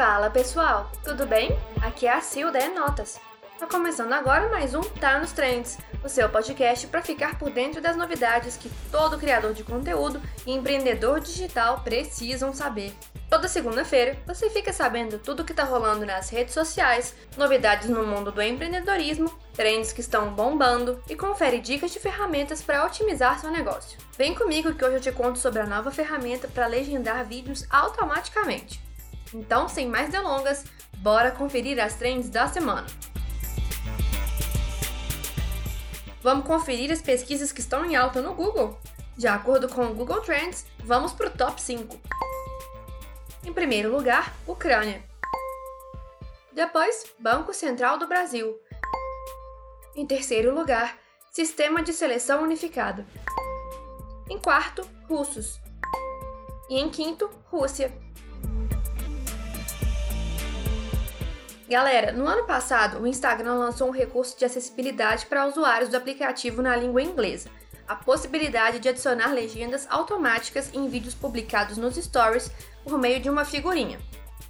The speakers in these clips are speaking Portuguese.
Fala pessoal, tudo bem? Aqui é a Sil da Notas. Tá começando agora mais um Tá nos Trends, o seu podcast para ficar por dentro das novidades que todo criador de conteúdo e empreendedor digital precisam saber. Toda segunda-feira você fica sabendo tudo que tá rolando nas redes sociais, novidades no mundo do empreendedorismo, trends que estão bombando e confere dicas de ferramentas para otimizar seu negócio. Vem comigo que hoje eu te conto sobre a nova ferramenta para legendar vídeos automaticamente. Então, sem mais delongas, bora conferir as trends da semana. Vamos conferir as pesquisas que estão em alta no Google? De acordo com o Google Trends, vamos para o top 5. Em primeiro lugar, Ucrânia. Depois, Banco Central do Brasil. Em terceiro lugar, Sistema de Seleção Unificado. Em quarto, Russos. E em quinto, Rússia. Galera, no ano passado, o Instagram lançou um recurso de acessibilidade para usuários do aplicativo na língua inglesa. A possibilidade de adicionar legendas automáticas em vídeos publicados nos stories por meio de uma figurinha.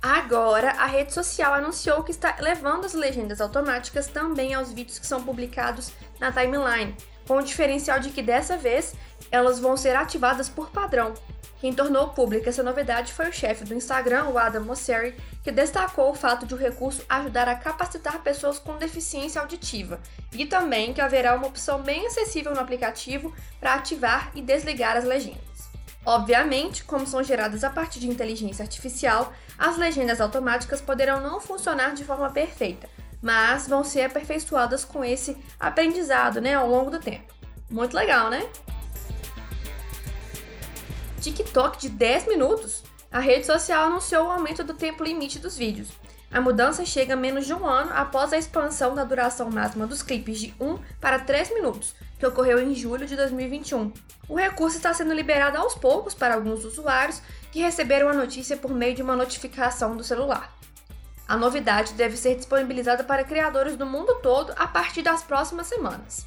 Agora, a rede social anunciou que está levando as legendas automáticas também aos vídeos que são publicados na timeline, com o diferencial de que dessa vez elas vão ser ativadas por padrão, quem tornou pública essa novidade foi o chefe do Instagram, o Adam Mosseri, que destacou o fato de o recurso ajudar a capacitar pessoas com deficiência auditiva e também que haverá uma opção bem acessível no aplicativo para ativar e desligar as legendas. Obviamente, como são geradas a partir de inteligência artificial, as legendas automáticas poderão não funcionar de forma perfeita, mas vão ser aperfeiçoadas com esse aprendizado né, ao longo do tempo. Muito legal, né? TikTok de 10 minutos, a rede social anunciou o aumento do tempo limite dos vídeos. A mudança chega menos de um ano após a expansão da duração máxima dos clipes de 1 para 3 minutos, que ocorreu em julho de 2021. O recurso está sendo liberado aos poucos para alguns usuários que receberam a notícia por meio de uma notificação do celular. A novidade deve ser disponibilizada para criadores do mundo todo a partir das próximas semanas.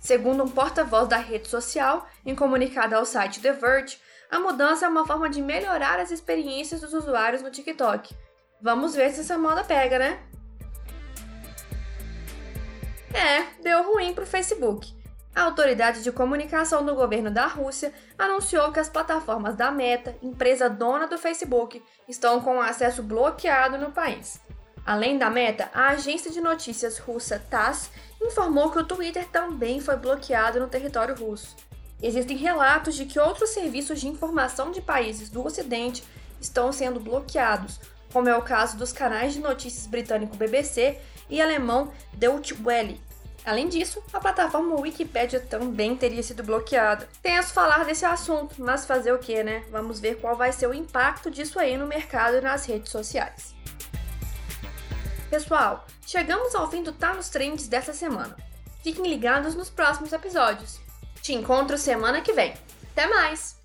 Segundo um porta-voz da rede social, em comunicado ao site The Verge, a mudança é uma forma de melhorar as experiências dos usuários no TikTok. Vamos ver se essa moda pega, né? É, deu ruim para o Facebook. A autoridade de comunicação do governo da Rússia anunciou que as plataformas da Meta, empresa dona do Facebook, estão com acesso bloqueado no país. Além da Meta, a agência de notícias russa TASS informou que o Twitter também foi bloqueado no território russo. Existem relatos de que outros serviços de informação de países do Ocidente estão sendo bloqueados, como é o caso dos canais de notícias britânico BBC e alemão Deutsche Welle. Além disso, a plataforma Wikipedia também teria sido bloqueada. Tenso falar desse assunto, mas fazer o que, né? Vamos ver qual vai ser o impacto disso aí no mercado e nas redes sociais. Pessoal, chegamos ao fim do Tá nos Trends dessa semana. Fiquem ligados nos próximos episódios. Te encontro semana que vem. Até mais!